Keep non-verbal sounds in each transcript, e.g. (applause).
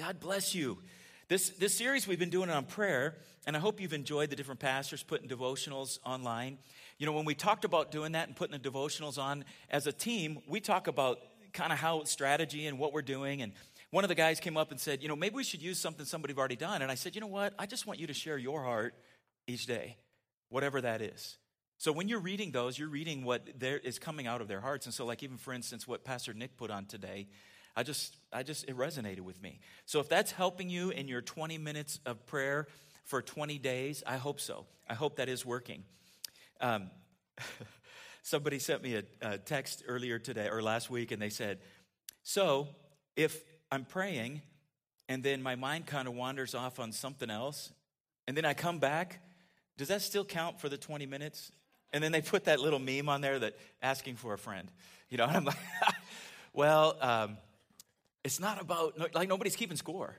God bless you. This, this series we've been doing on prayer, and I hope you've enjoyed the different pastors putting devotionals online. You know, when we talked about doing that and putting the devotionals on as a team, we talk about kind of how strategy and what we're doing. And one of the guys came up and said, you know, maybe we should use something somebody's already done. And I said, you know what? I just want you to share your heart each day, whatever that is. So when you're reading those, you're reading what there is coming out of their hearts. And so, like even for instance, what Pastor Nick put on today, I just, I just, it resonated with me. So if that's helping you in your 20 minutes of prayer for 20 days, I hope so. I hope that is working. Um, (laughs) somebody sent me a, a text earlier today or last week, and they said, "So if I'm praying, and then my mind kind of wanders off on something else, and then I come back, does that still count for the 20 minutes?" And then they put that little meme on there that asking for a friend. You know, and I'm like, (laughs) well, um, it's not about, like, nobody's keeping score.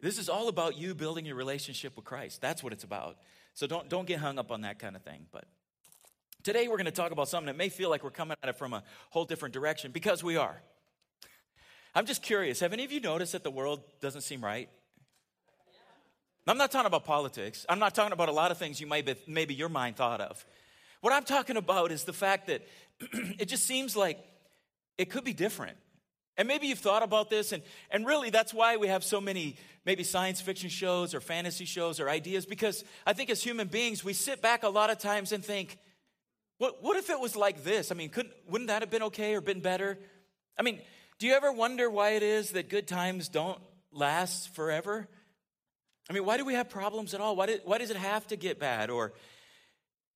This is all about you building your relationship with Christ. That's what it's about. So don't, don't get hung up on that kind of thing. But today we're going to talk about something that may feel like we're coming at it from a whole different direction because we are. I'm just curious have any of you noticed that the world doesn't seem right? I'm not talking about politics. I'm not talking about a lot of things you might be, maybe your mind thought of. What I'm talking about is the fact that (clears throat) it just seems like it could be different. And maybe you've thought about this, and, and really that's why we have so many maybe science fiction shows or fantasy shows or ideas, because I think as human beings, we sit back a lot of times and think, what, what if it was like this? I mean, couldn't, wouldn't that have been okay or been better? I mean, do you ever wonder why it is that good times don't last forever? I mean, why do we have problems at all? Why, did, why does it have to get bad? Or,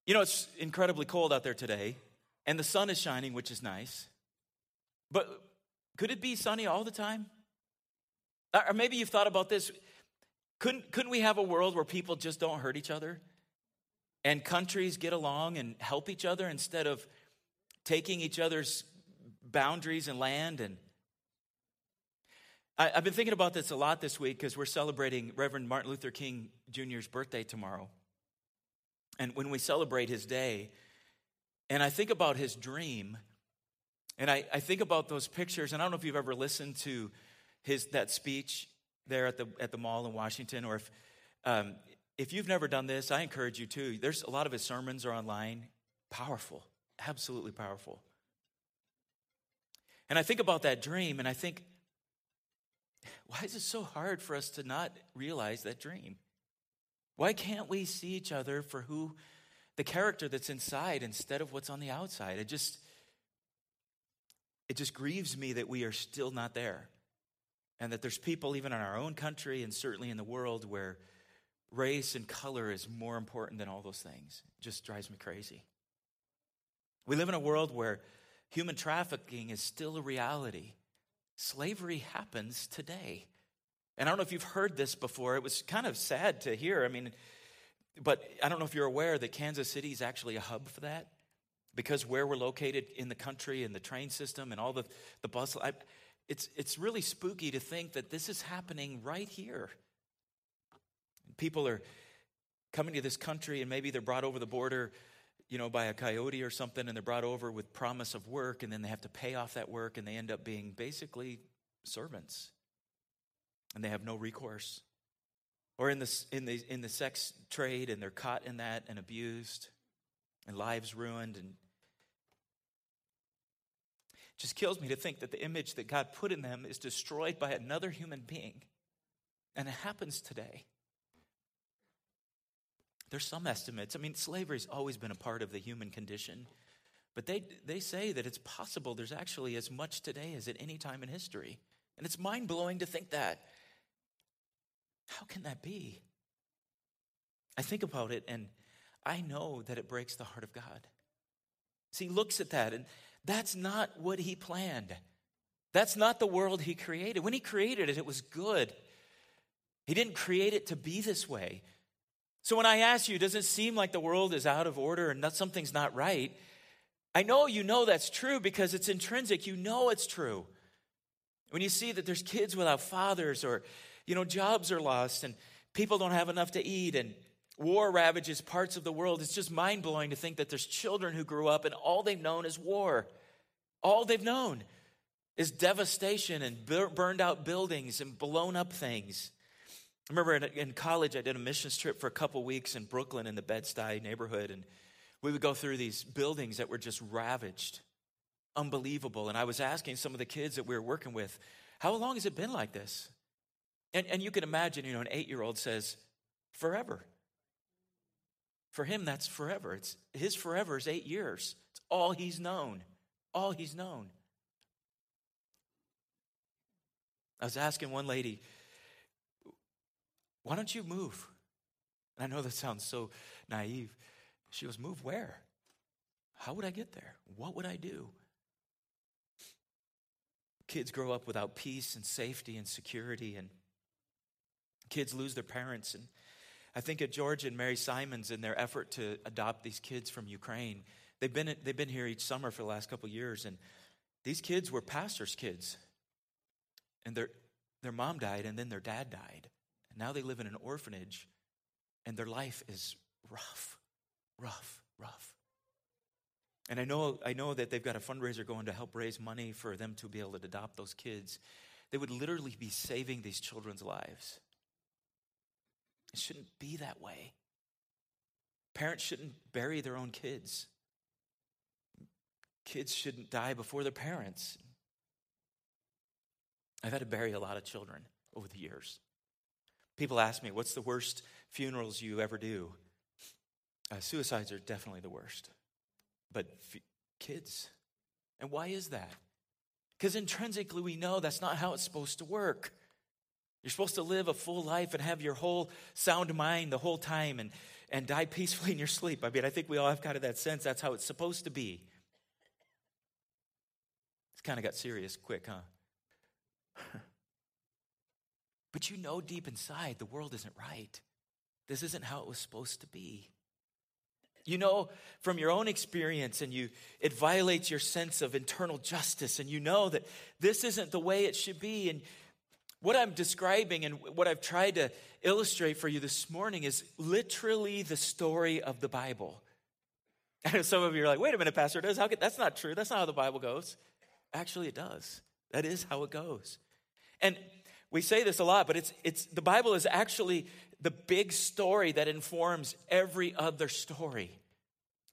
you know, it's incredibly cold out there today, and the sun is shining, which is nice. But could it be sunny all the time? Or maybe you've thought about this. Couldn't, couldn't we have a world where people just don't hurt each other? And countries get along and help each other instead of taking each other's boundaries and land and I, have been thinking about this a lot this week because we're celebrating Reverend Martin Luther King Jr.'s birthday tomorrow. And when we celebrate his day, and I think about his dream and I, I think about those pictures, and I don't know if you've ever listened to his, that speech there at the, at the mall in Washington, or if, um, if you've never done this, I encourage you to. There's a lot of his sermons are online. Powerful, absolutely powerful. And I think about that dream, and I think, why is it so hard for us to not realize that dream? Why can't we see each other for who the character that's inside instead of what's on the outside? It just it just grieves me that we are still not there. And that there's people, even in our own country and certainly in the world, where race and color is more important than all those things. It just drives me crazy. We live in a world where human trafficking is still a reality. Slavery happens today. And I don't know if you've heard this before. It was kind of sad to hear. I mean, but I don't know if you're aware that Kansas City is actually a hub for that because where we're located in the country and the train system and all the, the bus, I, it's, it's really spooky to think that this is happening right here. People are coming to this country and maybe they're brought over the border, you know, by a coyote or something, and they're brought over with promise of work, and then they have to pay off that work, and they end up being basically servants, and they have no recourse. Or in the, in the, in the sex trade, and they're caught in that and abused, and lives ruined, and just kills me to think that the image that God put in them is destroyed by another human being. And it happens today. There's some estimates. I mean, slavery's always been a part of the human condition. But they, they say that it's possible there's actually as much today as at any time in history. And it's mind blowing to think that. How can that be? I think about it and I know that it breaks the heart of God. See, he looks at that and that's not what he planned. That's not the world he created. When he created it, it was good. He didn't create it to be this way. So when I ask you, does it seem like the world is out of order and that something's not right? I know you know that's true because it's intrinsic. You know it's true. When you see that there's kids without fathers or, you know, jobs are lost and people don't have enough to eat and War ravages parts of the world. It's just mind blowing to think that there's children who grew up and all they've known is war. All they've known. is devastation and burned out buildings and blown up things. I remember in, college, I did a missions trip for a couple weeks in Brooklyn in the Bed-Stuy neighborhood, and we would go through these buildings that were just ravaged, unbelievable. And I was asking some of the kids that we were working with, how long has it been like this? And, and you can imagine, you know, an eight year old says, forever. For him, that's forever. It's, his forever is eight years. It's all he's known. All he's known. I was asking one lady, why don't you move? And I know that sounds so naive. She goes, Move where? How would I get there? What would I do? Kids grow up without peace and safety and security, and kids lose their parents. And I think of George and Mary Simons in their effort to adopt these kids from Ukraine. They've been, they've been here each summer for the last couple years, and these kids were pastors' kids. And their, their mom died, and then their dad died. And now they live in an orphanage, and their life is rough rough, rough. And I know, I know that they've got a fundraiser going to help raise money for them to be able to adopt those kids. They would literally be saving these children's lives. It shouldn't be that way. Parents shouldn't bury their own kids. Kids shouldn't die before their parents. I've had to bury a lot of children over the years. People ask me, What's the worst funerals you ever do? Uh, suicides are definitely the worst, but f- kids. And why is that? Because intrinsically we know that's not how it's supposed to work. You're supposed to live a full life and have your whole sound mind the whole time and, and die (laughs) peacefully in your sleep. I mean, I think we all have kind of that sense that's how it's supposed to be. It's kind of got serious quick, huh? (laughs) but you know deep inside the world isn't right. This isn't how it was supposed to be. You know from your own experience, and you it violates your sense of internal justice, and you know that this isn't the way it should be. And what I'm describing and what I've tried to illustrate for you this morning is literally the story of the Bible. (laughs) And some of you are like, wait a minute, Pastor, does how could, that's not true. That's not how the Bible goes. Actually, it does. That is how it goes. And we say this a lot, but it's, it's the Bible is actually the big story that informs every other story.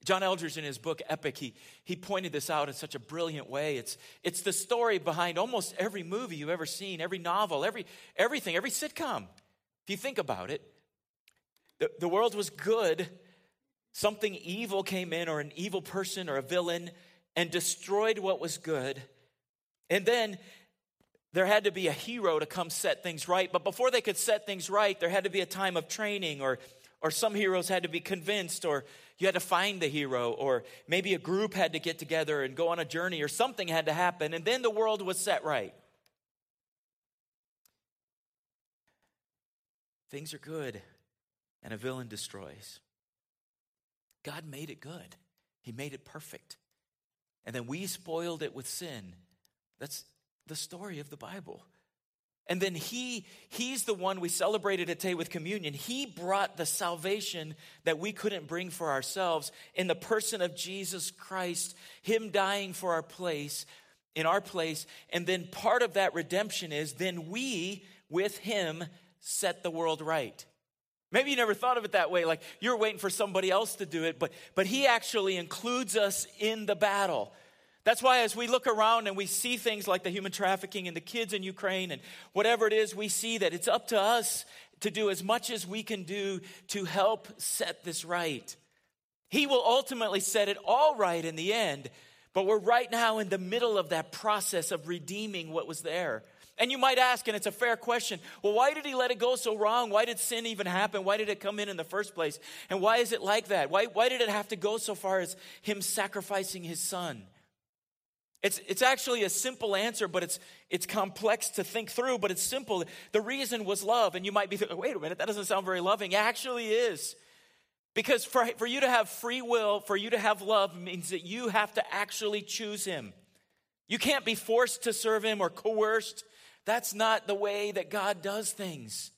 John Eldredge, in his book Epic, he, he pointed this out in such a brilliant way. It's, it's the story behind almost every movie you've ever seen, every novel, every, everything, every sitcom. If you think about it, the, the world was good. Something evil came in, or an evil person, or a villain, and destroyed what was good. And then there had to be a hero to come set things right. But before they could set things right, there had to be a time of training, or, or some heroes had to be convinced, or you had to find the hero, or maybe a group had to get together and go on a journey, or something had to happen, and then the world was set right. Things are good, and a villain destroys. God made it good, He made it perfect. And then we spoiled it with sin. That's the story of the Bible. And then he, he's the one we celebrated today with communion. He brought the salvation that we couldn't bring for ourselves in the person of Jesus Christ, him dying for our place, in our place. And then part of that redemption is then we, with him, set the world right. Maybe you never thought of it that way, like you're waiting for somebody else to do it, but, but he actually includes us in the battle. That's why, as we look around and we see things like the human trafficking and the kids in Ukraine and whatever it is, we see that it's up to us to do as much as we can do to help set this right. He will ultimately set it all right in the end, but we're right now in the middle of that process of redeeming what was there. And you might ask, and it's a fair question well, why did he let it go so wrong? Why did sin even happen? Why did it come in in the first place? And why is it like that? Why, why did it have to go so far as him sacrificing his son? It's, it's actually a simple answer, but it's, it's complex to think through, but it's simple. The reason was love. And you might be thinking, (laughs) wait a minute, that doesn't sound very loving. It actually is. Because for, for you to have free will, for you to have love, means that you have to actually choose Him. You can't be forced to serve Him or coerced. That's not the way that God does things.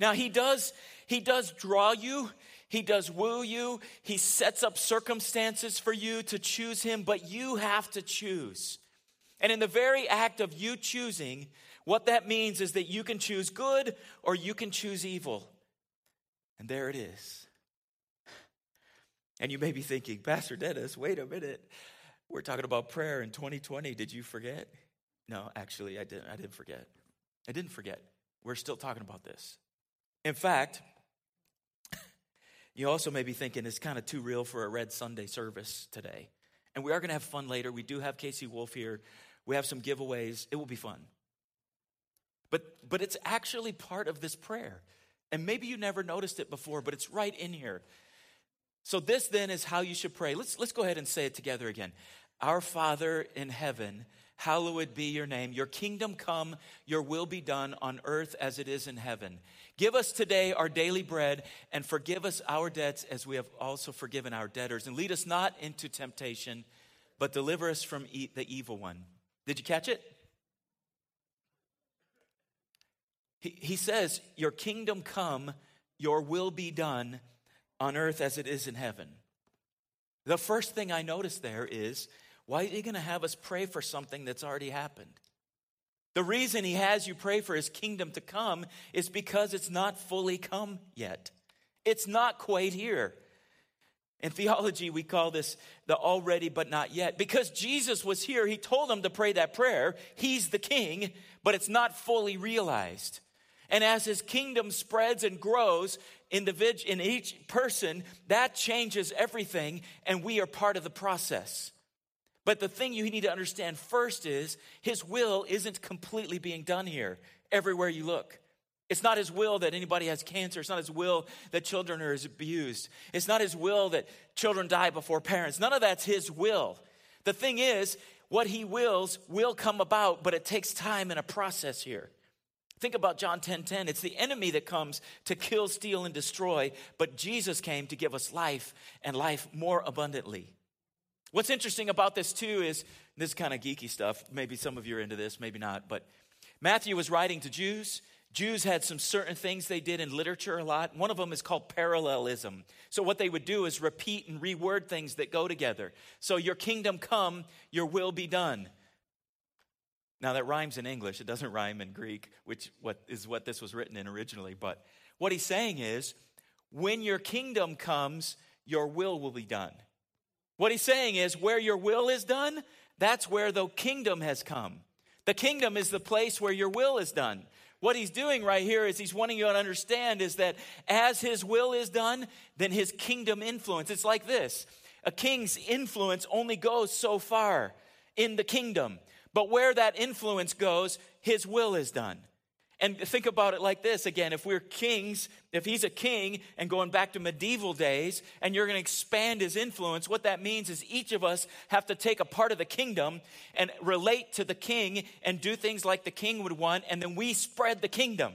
Now, He does, He does draw you. He does woo you. He sets up circumstances for you to choose him, but you have to choose. And in the very act of you choosing, what that means is that you can choose good or you can choose evil. And there it is. And you may be thinking, Pastor Dennis, wait a minute. We're talking about prayer in 2020. Did you forget? No, actually, I didn't. I didn't forget. I didn't forget. We're still talking about this. In fact, you also may be thinking it's kind of too real for a Red Sunday service today. And we are going to have fun later. We do have Casey Wolf here. We have some giveaways. It will be fun. But, but it's actually part of this prayer. And maybe you never noticed it before, but it's right in here. So, this then is how you should pray. Let's, let's go ahead and say it together again. Our Father in heaven, hallowed be your name. Your kingdom come, your will be done on earth as it is in heaven. Give us today our daily bread and forgive us our debts as we have also forgiven our debtors. And lead us not into temptation, but deliver us from e- the evil one. Did you catch it? He, he says, Your kingdom come, your will be done on earth as it is in heaven. The first thing I notice there is why are you going to have us pray for something that's already happened? The reason he has you pray for his kingdom to come is because it's not fully come yet. It's not quite here. In theology, we call this the already but not yet. Because Jesus was here, he told them to pray that prayer. He's the king, but it's not fully realized. And as his kingdom spreads and grows in each person, that changes everything, and we are part of the process. But the thing you need to understand first is his will isn't completely being done here everywhere you look. It's not his will that anybody has cancer. It's not his will that children are abused. It's not his will that children die before parents. None of that's his will. The thing is, what he wills will come about, but it takes time and a process here. Think about John 10:10. 10, 10. It's the enemy that comes to kill, steal, and destroy, but Jesus came to give us life and life more abundantly. What's interesting about this too is this is kind of geeky stuff. Maybe some of you are into this, maybe not, but Matthew was writing to Jews. Jews had some certain things they did in literature a lot. One of them is called parallelism. So, what they would do is repeat and reword things that go together. So, your kingdom come, your will be done. Now that rhymes in English, it doesn't rhyme in Greek, which what is what this was written in originally, but what he's saying is when your kingdom comes, your will will be done. What he's saying is where your will is done, that's where the kingdom has come. The kingdom is the place where your will is done. What he's doing right here is he's wanting you to understand is that as his will is done, then his kingdom influence. It's like this. A king's influence only goes so far in the kingdom. But where that influence goes, his will is done. And think about it like this again if we're kings, if he's a king and going back to medieval days, and you're going to expand his influence, what that means is each of us have to take a part of the kingdom and relate to the king and do things like the king would want, and then we spread the kingdom.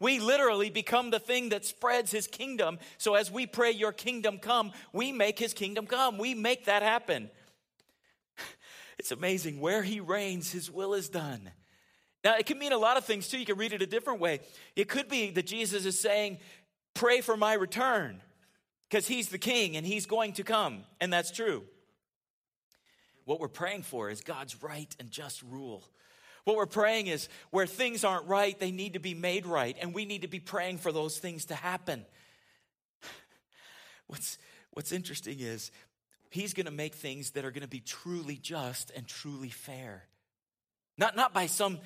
We literally become the thing that spreads his kingdom. So as we pray, Your kingdom come, we make his kingdom come. We make that happen. (laughs) It's amazing. Where he reigns, his will is done. Now, it can mean a lot of things too. You can read it a different way. It could be that Jesus is saying, Pray for my return, because he's the king and he's going to come. And that's true. What we're praying for is God's right and just rule. What we're praying is where things aren't right, they need to be made right. And we need to be praying for those things to happen. (laughs) What's, what's interesting is He's going to make things that are going to be truly just and truly fair. Not, not by some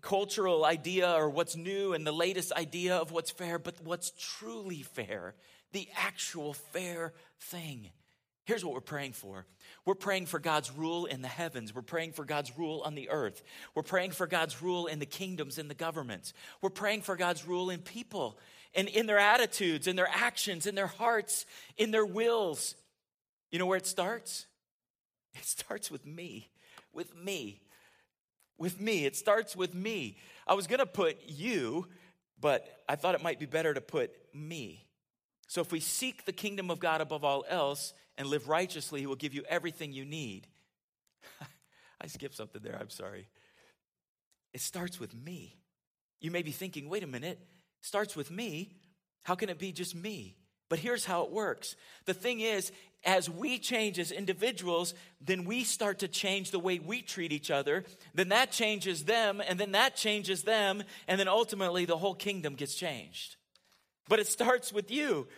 cultural idea or what's new and the latest idea of what's fair, but what's truly fair, the actual fair thing. Here's what we're praying for. We're praying for God's rule in the heavens. We're praying for God's rule on the earth. We're praying for God's rule in the kingdoms and the governments. We're praying for God's rule in people and in their attitudes, in their actions, in their hearts, in their wills, you know where it starts? It starts with me. With me. With me. It starts with me. I was going to put you, but I thought it might be better to put me. So if we seek the kingdom of God above all else and live righteously, He will give you everything you need. (laughs) I skipped something there. I'm sorry. It starts with me. You may be thinking, wait a minute, starts with me. How can it be just me? But here's how it works the thing is, as we change as individuals, then we start to change the way we treat each other. Then that changes them, and then that changes them, and then ultimately the whole kingdom gets changed. But it starts with you.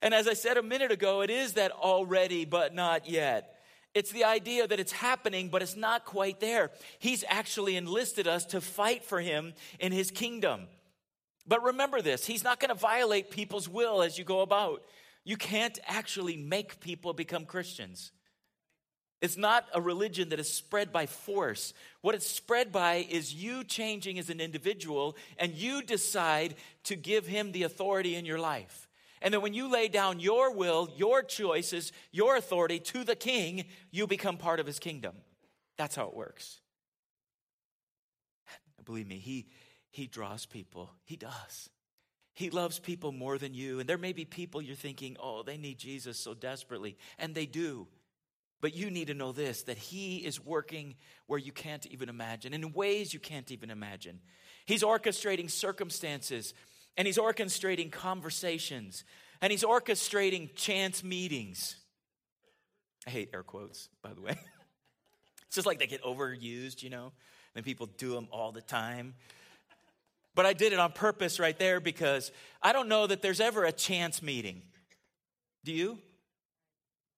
And as I said a minute ago, it is that already but not yet. It's the idea that it's happening, but it's not quite there. He's actually enlisted us to fight for him in his kingdom. But remember this He's not going to violate people's will as you go about. You can't actually make people become Christians. It's not a religion that is spread by force. What it's spread by is you changing as an individual and you decide to give him the authority in your life. And then when you lay down your will, your choices, your authority to the king, you become part of his kingdom. That's how it works. Believe me, he, he draws people. He does. He loves people more than you. And there may be people you're thinking, oh, they need Jesus so desperately. And they do. But you need to know this that He is working where you can't even imagine, in ways you can't even imagine. He's orchestrating circumstances, and He's orchestrating conversations, and He's orchestrating chance meetings. I hate air quotes, by the way. (laughs) it's just like they get overused, you know, and people do them all the time. But I did it on purpose right there because I don't know that there's ever a chance meeting. Do you?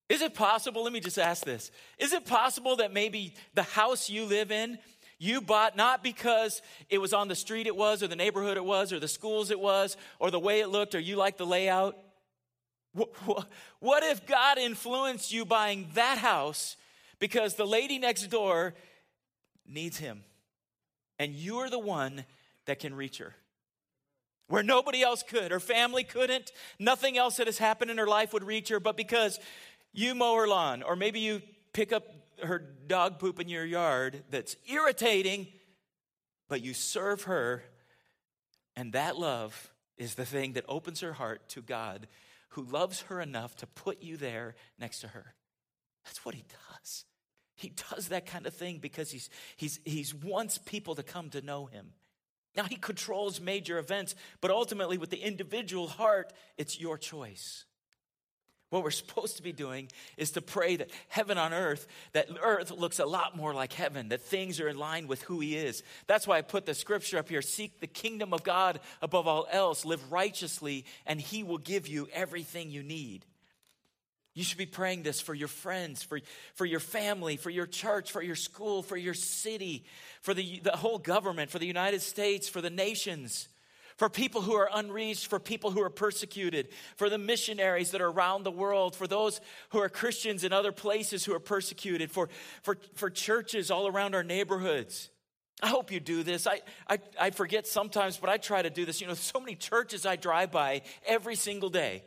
Is it possible? Let me just ask this. Is it possible that maybe the house you live in, you bought not because it was on the street it was, or the neighborhood it was, or the schools it was, or the way it looked, or you like the layout? What if God influenced you buying that house because the lady next door needs him? And you're the one that can reach her. Where nobody else could, her family couldn't, nothing else that has happened in her life would reach her, but because you mow her lawn, or maybe you pick up her dog poop in your yard that's irritating, but you serve her, and that love is the thing that opens her heart to God, who loves her enough to put you there next to her. That's what he does. He does that kind of thing because he's, he's, he's wants people to come to know him. Now, he controls major events, but ultimately, with the individual heart, it's your choice. What we're supposed to be doing is to pray that heaven on earth, that earth looks a lot more like heaven, that things are in line with who He is. That's why I put the scripture up here seek the kingdom of God above all else, live righteously, and He will give you everything you need. You should be praying this for your friends, for, for your family, for your church, for your school, for your city, for the, the whole government, for the United States, for the nations, for people who are unreached, for people who are persecuted, for the missionaries that are around the world, for those who are Christians in other places who are persecuted, for, for, for churches all around our neighborhoods. I hope you do this. I, I, I forget sometimes, but I try to do this. You know, so many churches I drive by every single day.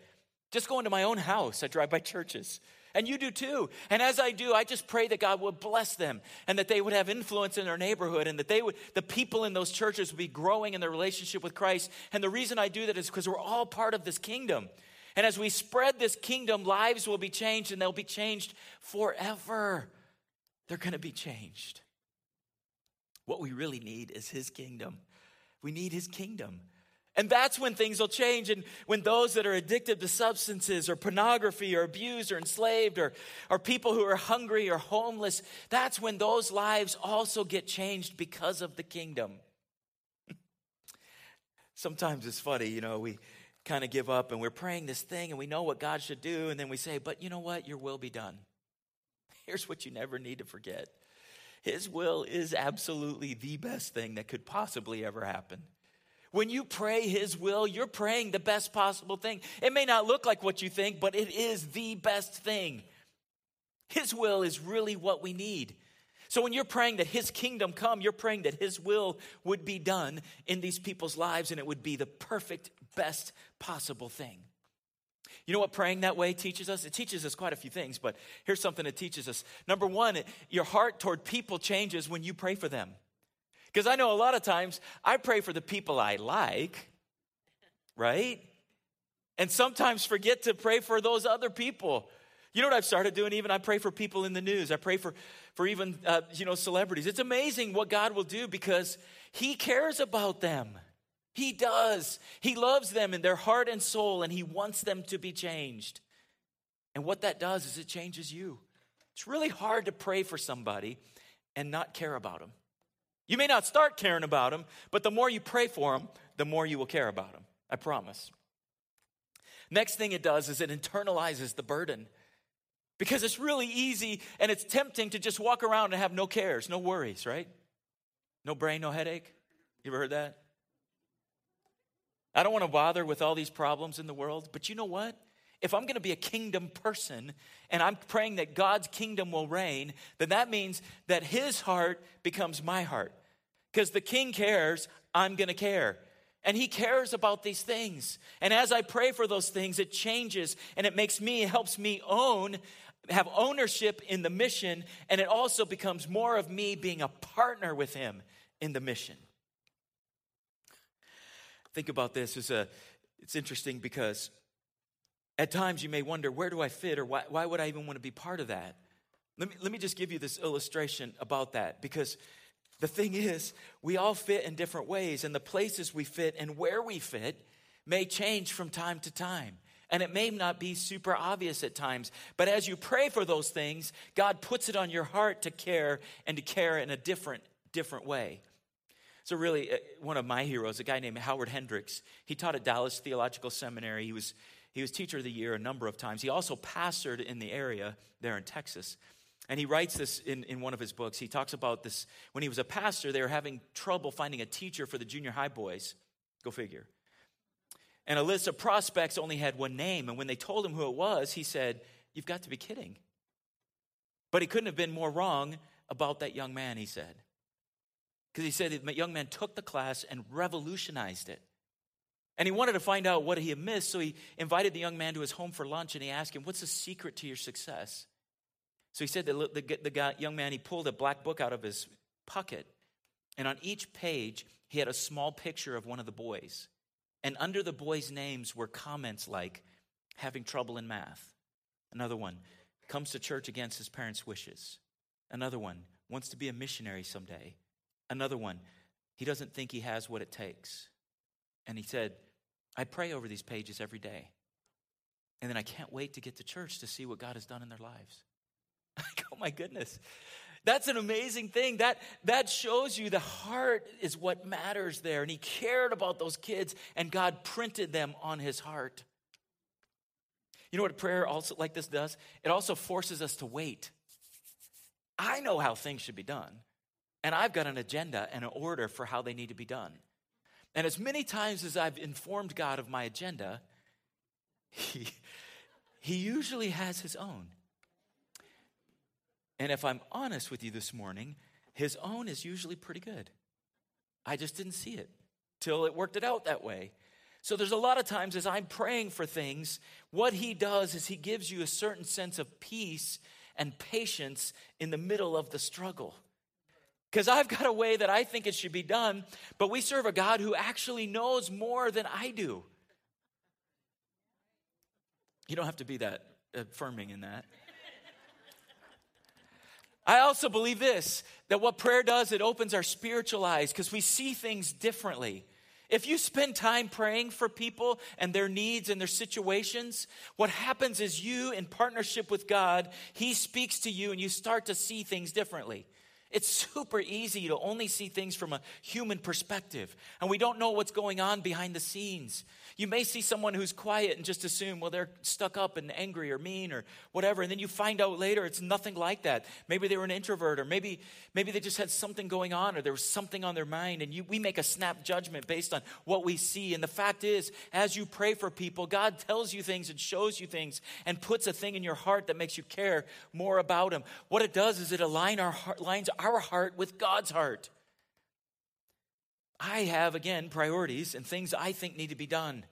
Just going to my own house, I drive by churches. And you do too. And as I do, I just pray that God would bless them and that they would have influence in their neighborhood and that they would, the people in those churches would be growing in their relationship with Christ. And the reason I do that is because we're all part of this kingdom. And as we spread this kingdom, lives will be changed and they'll be changed forever. They're going to be changed. What we really need is His kingdom. We need His kingdom. And that's when things will change. And when those that are addicted to substances or pornography or abused or enslaved or, or people who are hungry or homeless, that's when those lives also get changed because of the kingdom. (laughs) Sometimes it's funny, you know, we kind of give up and we're praying this thing and we know what God should do. And then we say, but you know what? Your will be done. (laughs) Here's what you never need to forget His will is absolutely the best thing that could possibly ever happen. When you pray His will, you're praying the best possible thing. It may not look like what you think, but it is the best thing. His will is really what we need. So when you're praying that His kingdom come, you're praying that His will would be done in these people's lives and it would be the perfect, best possible thing. You know what praying that way teaches us? It teaches us quite a few things, but here's something it teaches us. Number one, your heart toward people changes when you pray for them. Because I know a lot of times I pray for the people I like, right? And sometimes forget to pray for those other people. You know what I've started doing? Even I pray for people in the news. I pray for, for even uh, you know celebrities. It's amazing what God will do because He cares about them. He does. He loves them in their heart and soul, and He wants them to be changed. And what that does is it changes you. It's really hard to pray for somebody and not care about them. You may not start caring about them, but the more you pray for them, the more you will care about them. I promise. Next thing it does is it internalizes the burden. Because it's really easy and it's tempting to just walk around and have no cares, no worries, right? No brain, no headache. You ever heard that? I don't want to bother with all these problems in the world, but you know what? If I'm going to be a kingdom person and I'm praying that God's kingdom will reign, then that means that his heart becomes my heart. Because the king cares, I'm going to care. And he cares about these things. And as I pray for those things, it changes and it makes me, helps me own, have ownership in the mission. And it also becomes more of me being a partner with him in the mission. Think about this as a, it's interesting because at times you may wonder, where do I fit or why, why would I even want to be part of that? Let me, let me just give you this illustration about that because the thing is, we all fit in different ways, and the places we fit and where we fit may change from time to time. And it may not be super obvious at times, but as you pray for those things, God puts it on your heart to care and to care in a different, different way. So, really, uh, one of my heroes, a guy named Howard Hendricks, he taught at Dallas Theological Seminary. He was, he was teacher of the year a number of times. He also pastored in the area there in Texas. And he writes this in, in one of his books. He talks about this when he was a pastor, they were having trouble finding a teacher for the junior high boys. Go figure. And a list of prospects only had one name. And when they told him who it was, he said, You've got to be kidding. But he couldn't have been more wrong about that young man, he said. Because he said the young man took the class and revolutionized it. And he wanted to find out what he had missed, so he invited the young man to his home for lunch and he asked him, What's the secret to your success? So he said that the, the guy, young man, he pulled a black book out of his pocket, and on each page, he had a small picture of one of the boys. And under the boys' names were comments like, having trouble in math. Another one, comes to church against his parents' wishes. Another one, wants to be a missionary someday. Another one, he doesn't think he has what it takes. And he said, I pray over these pages every day. And then I can't wait to get to church to see what God has done in their lives. (laughs) oh my goodness. That's an amazing thing. That, that shows you the heart is what matters there. And he cared about those kids, and God printed them on his heart. You know what prayer also like this does? It also forces us to wait. I know how things should be done, and I've got an agenda and an order for how they need to be done. And as many times as I've informed God of my agenda, (laughs) he, he usually has his own. And if I'm honest with you this morning, his own is usually pretty good. I just didn't see it till it worked it out that way. So there's a lot of times as I'm praying for things, what he does is he gives you a certain sense of peace and patience in the middle of the struggle. Because I've got a way that I think it should be done, but we serve a God who actually knows more than I do. You don't have to be that affirming in that. I also believe this that what prayer does, it opens our spiritual eyes because we see things differently. If you spend time praying for people and their needs and their situations, what happens is you, in partnership with God, He speaks to you and you start to see things differently. It's super easy to only see things from a human perspective, and we don't know what's going on behind the scenes. You may see someone who's quiet and just assume, well, they're stuck up and angry or mean or whatever, and then you find out later it's nothing like that. Maybe they were an introvert, or maybe maybe they just had something going on, or there was something on their mind, and you, we make a snap judgment based on what we see. And the fact is, as you pray for people, God tells you things and shows you things and puts a thing in your heart that makes you care more about Him. What it does is it align our aligns our heart with God's heart. I have, again, priorities and things I think need to be done.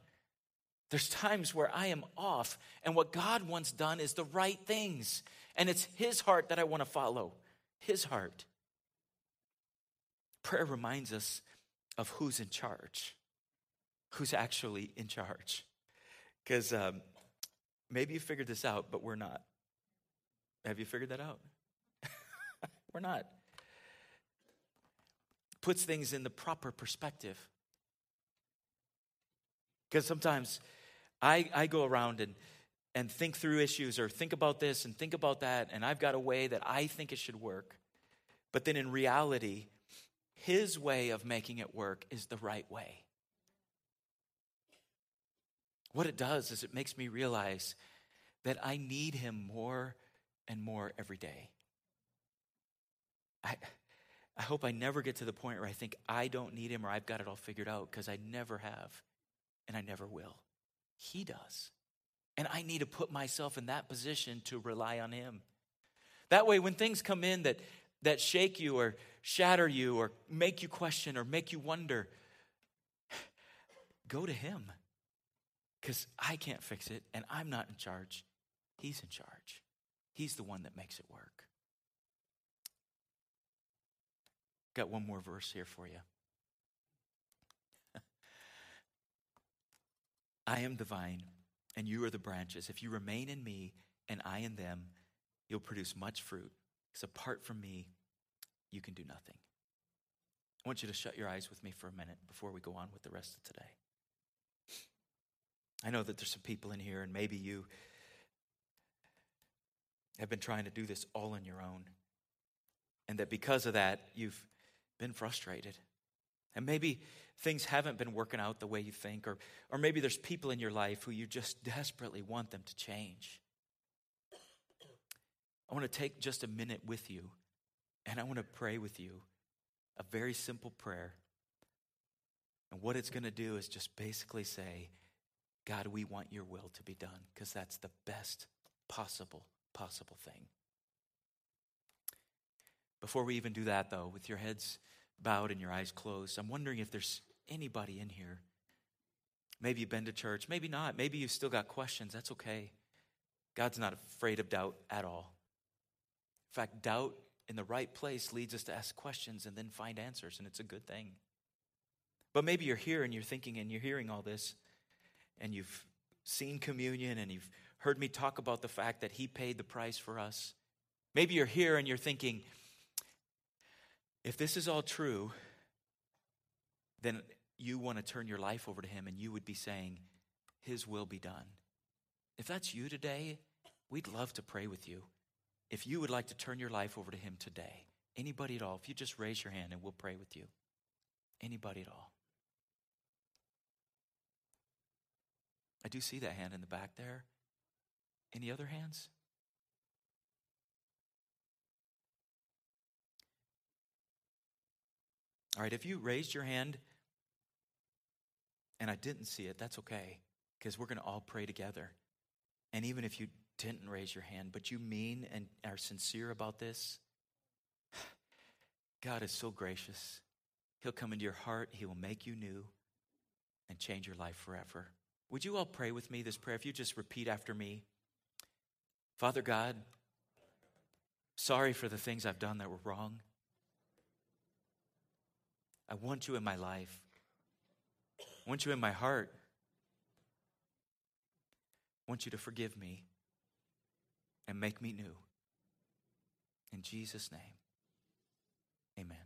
There's times where I am off, and what God wants done is the right things. And it's His heart that I want to follow. His heart. Prayer reminds us of who's in charge, who's actually in charge. Because um, maybe you figured this out, but we're not. Have you figured that out? (laughs) we're not puts things in the proper perspective. Because sometimes I, I go around and, and think through issues or think about this and think about that, and I've got a way that I think it should work. But then in reality, his way of making it work is the right way. What it does is it makes me realize that I need him more and more every day. I, I hope I never get to the point where I think I don't need him or I've got it all figured out because I never have and I never will. He does. And I need to put myself in that position to rely on him. That way, when things come in that, that shake you or shatter you or make you question or make you wonder, go to him because I can't fix it and I'm not in charge. He's in charge. He's the one that makes it work. Got one more verse here for you. (laughs) I am the vine, and you are the branches. If you remain in me and I in them, you'll produce much fruit. Because apart from me, you can do nothing. I want you to shut your eyes with me for a minute before we go on with the rest of today. I know that there's some people in here, and maybe you have been trying to do this all on your own. And that because of that, you've been frustrated. And maybe things haven't been working out the way you think, or, or maybe there's people in your life who you just desperately want them to change. I want to take just a minute with you, and I want to pray with you a very simple prayer. And what it's going to do is just basically say, God, we want your will to be done, because that's the best possible, possible thing. Before we even do that, though, with your heads bowed and your eyes closed, I'm wondering if there's anybody in here. Maybe you've been to church, maybe not. Maybe you've still got questions. That's okay. God's not afraid of doubt at all. In fact, doubt in the right place leads us to ask questions and then find answers, and it's a good thing. But maybe you're here and you're thinking and you're hearing all this, and you've seen communion and you've heard me talk about the fact that He paid the price for us. Maybe you're here and you're thinking, if this is all true, then you want to turn your life over to Him and you would be saying, His will be done. If that's you today, we'd love to pray with you. If you would like to turn your life over to Him today, anybody at all, if you just raise your hand and we'll pray with you. Anybody at all. I do see that hand in the back there. Any other hands? All right, if you raised your hand and I didn't see it, that's okay, because we're going to all pray together. And even if you didn't raise your hand, but you mean and are sincere about this, (sighs) God is so gracious. He'll come into your heart, He will make you new and change your life forever. Would you all pray with me this prayer? If you just repeat after me Father God, sorry for the things I've done that were wrong. I want you in my life. I want you in my heart. I want you to forgive me and make me new. In Jesus' name, amen.